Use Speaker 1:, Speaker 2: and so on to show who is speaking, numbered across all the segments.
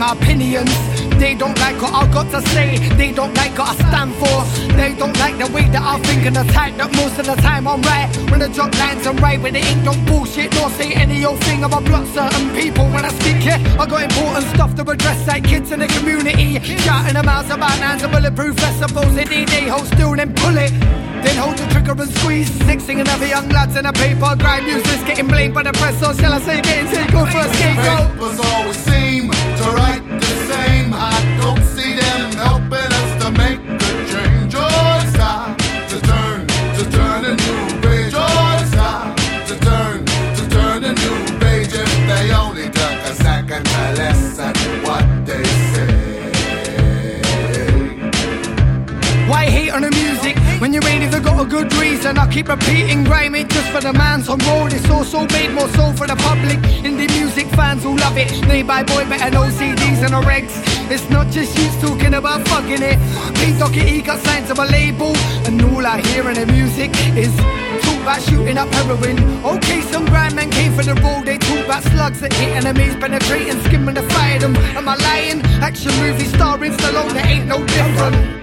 Speaker 1: my opinions. They don't like what I've got to say. They don't like what I stand for. They don't like the way that I think and the type that most of the time I'm right. When the drop lines I'm right, when it ain't no bullshit, nor say any old thing. I'ma block certain people when I speak here. I got important stuff to address like kids in the community. Shouting them out about nines and bulletproof. Suppose they need they hold still, then pull it. Then hold the trigger and squeeze. Next thing another young lads in a paper grime music's getting blamed by the press, or shall I say getting taken for a scapegoat? Reason? I keep repeating grime ain't just for the man's on road. It's also made more so for the public. Indie music fans who love it. Buy Boy Better Know CDs and no regs. It's not just you talking about fucking it. Pete Doherty got signed to my label, and all I hear in the music is talk about shooting up heroin. Okay, some grime men came for the road. They talk about slugs that hit enemies, penetrating, skimming the fire them. Am I lying? Action movie starring Stallone, there ain't no different.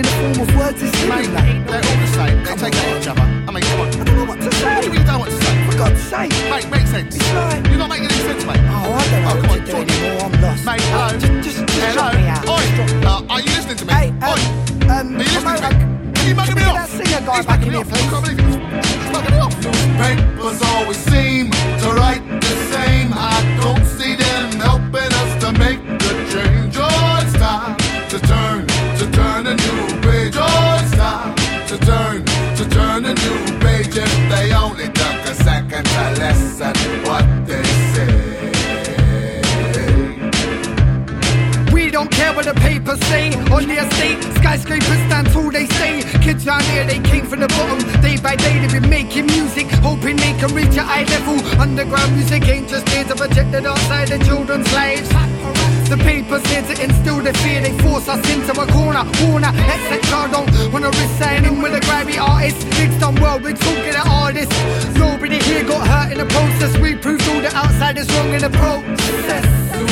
Speaker 1: In the form of words is
Speaker 2: Mate,
Speaker 1: hearing
Speaker 2: they're all the same. They take out each other. I mean, come on.
Speaker 1: I don't know what to say.
Speaker 2: What do you mean you don't want to say?
Speaker 1: For God's sake.
Speaker 2: Mate, make sense.
Speaker 1: It's like-
Speaker 2: You're not making any sense, mate.
Speaker 1: Oh, I don't know
Speaker 2: Oh, come
Speaker 1: what
Speaker 2: on,
Speaker 1: to do anymore. I'm lost.
Speaker 2: Mate, hello.
Speaker 1: Just, just, just
Speaker 2: Hello.
Speaker 1: me out.
Speaker 2: Oi.
Speaker 1: Just drop me out.
Speaker 2: Uh, are you listening to me?
Speaker 1: Hey,
Speaker 2: Oi.
Speaker 1: um, um,
Speaker 2: Are you listening to me? Are you mugging me off?
Speaker 1: that singer guy
Speaker 2: He's
Speaker 1: back
Speaker 2: mugging
Speaker 1: in
Speaker 2: me
Speaker 1: here,
Speaker 2: off. I
Speaker 1: please.
Speaker 2: can't believe it. He's mugging me off. Newspapers always seem
Speaker 1: papers say on the estate. Skyscrapers stand tall, they say. Kids around here, they came from the bottom. Day by day, they've been making music, hoping they can reach a high level. Underground music ain't just here to project it outside the children's lives. The papers here to instill the fear, they force us into a corner. Warner, etc. Don't wanna risk signing with a grimy artist. Gigs done well, we're talking to artists. Nobody here got hurt in the process. We proved all the outsiders wrong in the process.